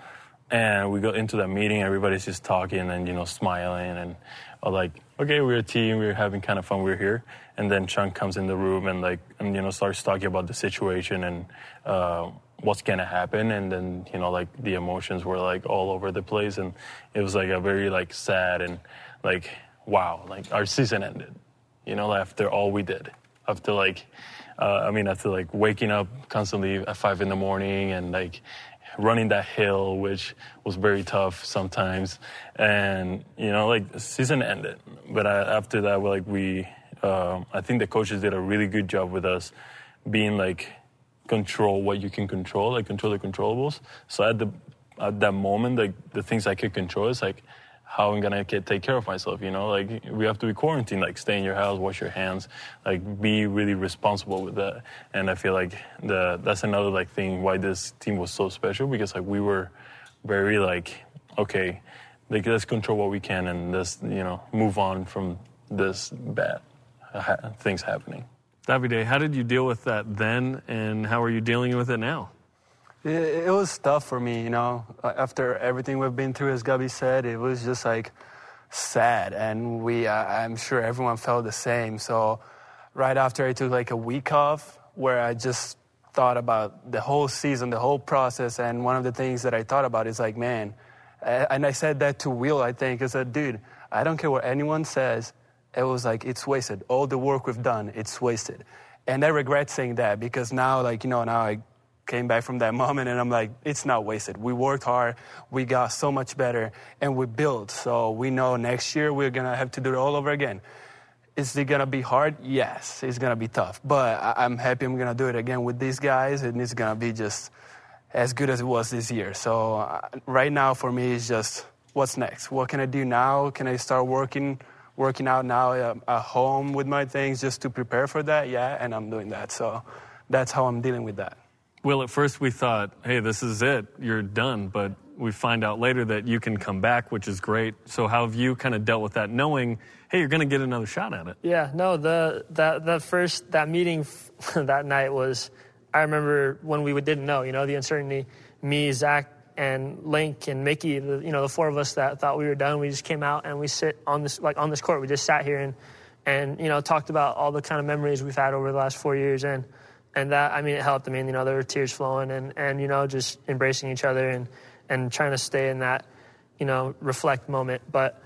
And we got into that meeting, everybody's just talking and you know smiling and uh, like, okay, we're a team, we're having kind of fun, we're here. And then Chunk comes in the room and like and you know starts talking about the situation and uh, what's gonna happen. And then you know like the emotions were like all over the place and it was like a very like sad and like wow, like our season ended, you know, after all we did, after like, uh, I mean, after like waking up constantly at five in the morning and like running that hill, which was very tough sometimes, and you know, like season ended. But I, after that, like we, uh, I think the coaches did a really good job with us, being like control what you can control, like control the controllables. So at the at that moment, like the things I could control is like how I'm gonna get, take care of myself. You know, like we have to be quarantined, like stay in your house, wash your hands, like be really responsible with that. And I feel like the that's another like thing why this team was so special because like we were very like okay, like let's control what we can and let's you know move on from this bad ha- things happening. Davide, how did you deal with that then, and how are you dealing with it now? It, was tough for me, you know. After everything we've been through, as Gabi said, it was just like sad, and we, I'm sure everyone felt the same. So, right after I took like a week off, where I just thought about the whole season, the whole process, and one of the things that I thought about is like, man, and I said that to Will, I think, I said, dude, I don't care what anyone says. It was like, it's wasted. All the work we've done, it's wasted. And I regret saying that because now, like, you know, now I came back from that <laughs> moment and I'm like, it's not wasted. We worked hard, we got so much better, and we built. So we know next year we're gonna have to do it all over again. Is it gonna be hard? Yes, it's gonna be tough. But I'm happy I'm gonna do it again with these guys, and it's gonna be just as good as it was this year. So uh, right now for me, it's just what's next? What can I do now? Can I start working? Working out now uh, at home with my things just to prepare for that, yeah, and I'm doing that. So that's how I'm dealing with that. Well, at first we thought, hey, this is it, you're done. But we find out later that you can come back, which is great. So, how have you kind of dealt with that, knowing, hey, you're going to get another shot at it? Yeah, no, the that that first that meeting <laughs> that night was, I remember when we didn't know, you know, the uncertainty. Me, Zach, and Link and Mickey, the, you know, the four of us that thought we were done, we just came out and we sit on this like on this court. We just sat here and and you know talked about all the kind of memories we've had over the last four years and and that I mean it helped. I mean you know there were tears flowing and and you know just embracing each other and and trying to stay in that you know reflect moment. But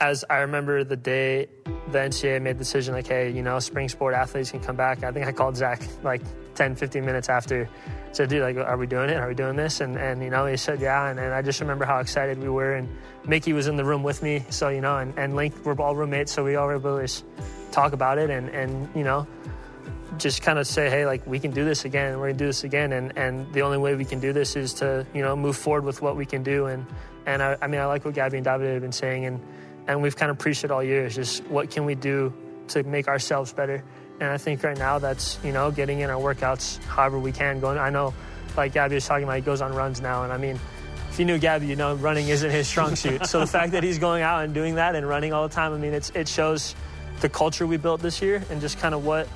as I remember the day the NCAA made the decision like hey you know spring sport athletes can come back. I think I called Zach like 10, 15 minutes after. Said, dude, like, are we doing it? Are we doing this? And, and you know, he said, yeah. And, and I just remember how excited we were. And Mickey was in the room with me. So, you know, and, and Link, we're all roommates. So we all were able to talk about it. And, and you know, just kind of say, hey, like we can do this again. We're gonna do this again, and and the only way we can do this is to you know move forward with what we can do. And and I, I mean, I like what Gabi and David have been saying, and and we've kind of preached it all year. Is just what can we do to make ourselves better. And I think right now that's you know getting in our workouts however we can. Going, I know, like Gabi was talking about, he goes on runs now, and I mean. If you knew Gabi, you know running isn't his strong suit. so the fact that he's going out and doing that and running all the time, I mean, it's, it shows the culture we built this year and just kind of what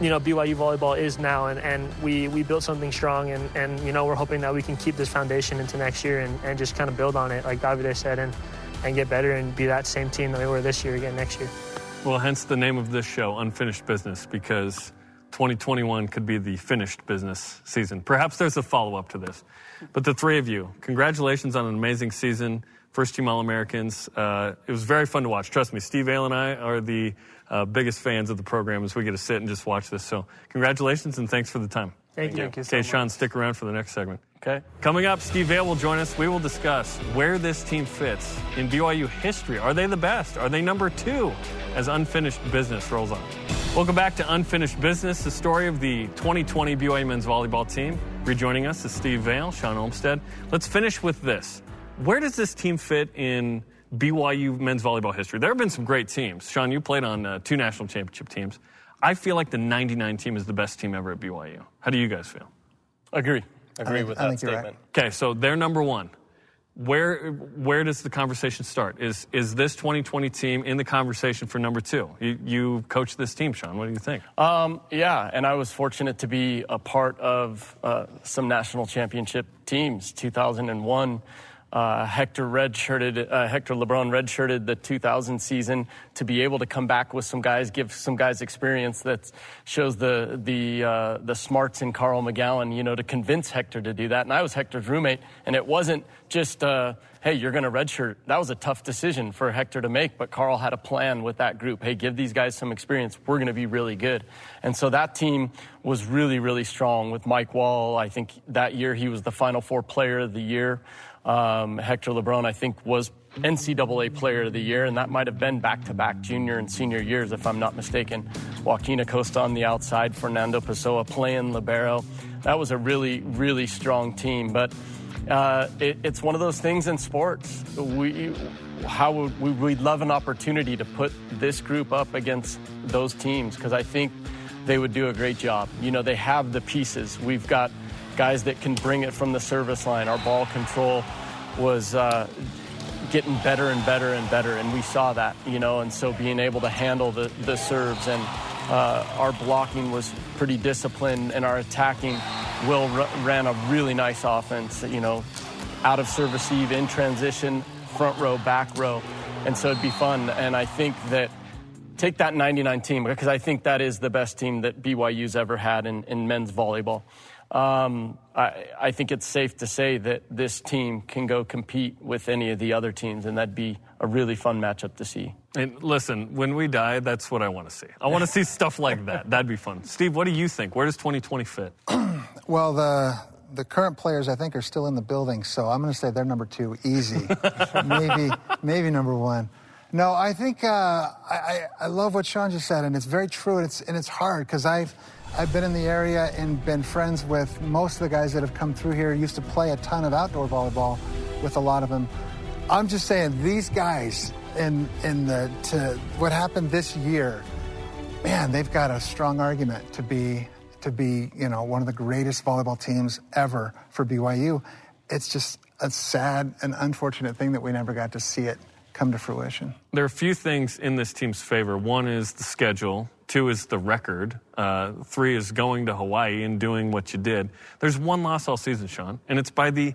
you know BYU volleyball is now, and, and we, we built something strong, and, and you know we're hoping that we can keep this foundation into next year and, and just kind of build on it, like Davide said, and and get better and be that same team that we were this year again next year. Well, hence the name of this show, Unfinished Business, because 2021 could be the finished business season. Perhaps there's a follow up to this, but the three of you, congratulations on an amazing season first team All Americans. Uh, it was very fun to watch. Trust me, Steve Vale and I are the uh, biggest fans of the program as we get to sit and just watch this. So, congratulations and thanks for the time. Thank you. Thank you so okay, much. Shawn, stick around for the next segment. Okay. Coming up, Steve Vale will join us. We will discuss where this team fits in BYU history. Are they the best? Are they number two as unfinished business rolls on? Welcome back to Unfinished Business, the story of the 2020 BYU men's volleyball team. Rejoining us is Steve Vale, Shawn Olmstead. Let's finish with this. Where does this team fit in BYU men's volleyball history? There have been some great teams. Shawn, you played on uh, two national championship teams. I feel like the 99 team is the best team ever at BYU. How do you guys feel? Agree. Agree think- with I that think you're right. statement. Okay, so they're number one. Where where does the conversation start? Is is this 2020 team in the conversation for number two? You, you coach this team, Shawn. What do you think? Um, yeah, and I was fortunate to be a part of uh, some national championship teams. 2001, uh, Hector redshirted, uh, Hector LeBron redshirted the 2000 season to be able to come back with some guys, give some guys experience that shows the the uh, the smarts in Carl McGown. You know, to convince Hector to do that. And I was Hector's roommate, and it wasn't just. Uh, hey, you're going to redshirt. That was a tough decision for Hector to make, but Carl had a plan with that group. Hey, give these guys some experience. We're going to be really good. And so that team was really, really strong with Mike Wall. I think that year he was the Final Four player of the year. Um, Hector LeBron, I think, was NCAA player of the year, and that might have been back to back junior and senior years, if I'm not mistaken. Joaquin Acosta on the outside, Fernando Pessoa playing Libero. That was a really, really strong team. But uh, it, it's one of those things in sports. We, how would we, we'd love an opportunity to put this group up against those teams because I think they would do a great job. You know, they have the pieces. We've got guys that can bring it from the service line. Our ball control was uh, getting better and better and better, and we saw that. You know, and so being able to handle the, the serves and uh, our blocking was pretty disciplined, and our attacking. Will r- ran a really nice offense. You know, out of service receive in transition, front row, back row, and so it'd be fun. And I think that take that 99 team because I think that is the best team that BYU's ever had in, in men's volleyball. Um, I, I think it's safe to say that this team can go compete with any of the other teams, and that'd be a really fun matchup to see. And listen, when we die, that's what I want to see. I want to see stuff like that. That'd be fun. Steve, what do you think? Where does 2020 fit? <clears throat> Well, the the current players I think are still in the building, so I'm going to say they're number two, easy. <laughs> maybe maybe number one. No, I think uh, I, I I love what Shawn just said, and it's very true, and it's and it's hard because I've I've been in the area and been friends with most of the guys that have come through here. Used to play a ton of outdoor volleyball with a lot of them. I'm just saying these guys in in the to what happened this year man, they've got a strong argument to be to be, you know, one of the greatest volleyball teams ever for BYU. It's just a sad and unfortunate thing that we never got to see it come to fruition. There are a few things in this team's favor. One is the schedule. Two is the record. Uh, three is going to Hawaii and doing what you did. There's one loss all season, Shawn, and it's by the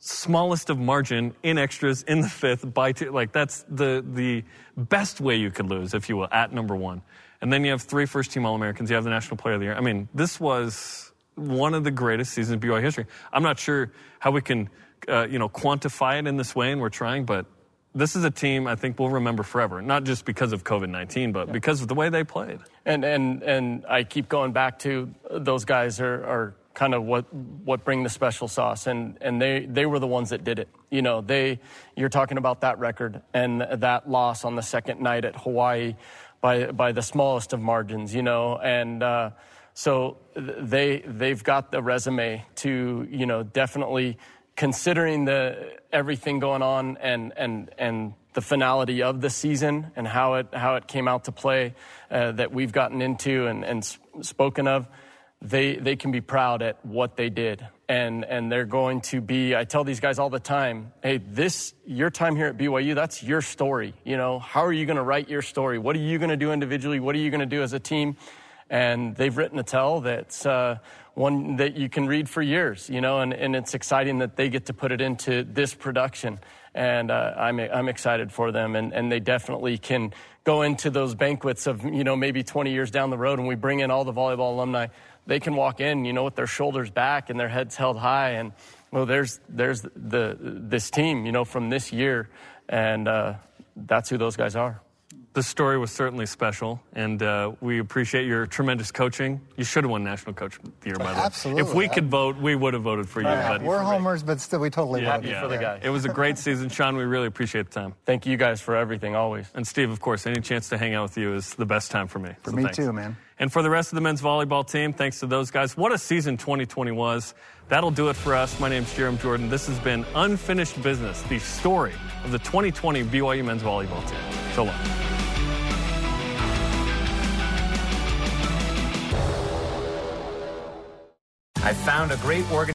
smallest of margin in extras in the fifth by two. Like that's the the best way you could lose, if you will, at number one. And then you have three first team All Americans. You have the National Player of the Year. I mean, this was one of the greatest seasons of BYU history. I'm not sure how we can, uh, you know, quantify it in this way, and we're trying, but this is a team I think we'll remember forever. Not just because of COVID 19, but because of the way they played. And and and I keep going back to those guys are, are kind of what what bring the special sauce, and and they they were the ones that did it. You know, they you're talking about that record and that loss on the second night at Hawaii by by the smallest of margins. You know, and. Uh, so they they've got the resume to you know definitely considering the everything going on and and and the finality of the season and how it how it came out to play uh, that we've gotten into and and spoken of they they can be proud at what they did. And and they're going to be I tell these guys all the time hey this your time here at BYU that's your story you know? How are you going to write your story? What are you going to do individually? What are you going to do as a team? And they've written a tell that's uh, one that you can read for years, you know, and, and it's exciting that they get to put it into this production. And uh, I'm, I'm excited for them, and, and they definitely can go into those banquets of, you know, maybe 20 years down the road, and we bring in all the volleyball alumni. They can walk in, you know, with their shoulders back and their heads held high, and well, there's there's the this team, you know, from this year, and uh, that's who those guys are. The story was certainly special, and uh, we appreciate your tremendous coaching. You should have won National Coach of the Year, by the way. Absolutely. If we could vote, we would have voted for you. but We're homers, but still, we totally yeah, voted yeah. for the guys. It was a great season, Shawn. We really appreciate the time. Thank you guys for everything always. And Steve, of course, any chance to hang out with you is the best time for me. For So me thanks. too, man. And for the rest of the men's volleyball team, thanks to those guys. What a season 2020 was. That'll do it for us. My name's Jarom Jordan. This has been Unfinished Business, the story of the 2020 BYU men's volleyball team. So long. I found a great organization.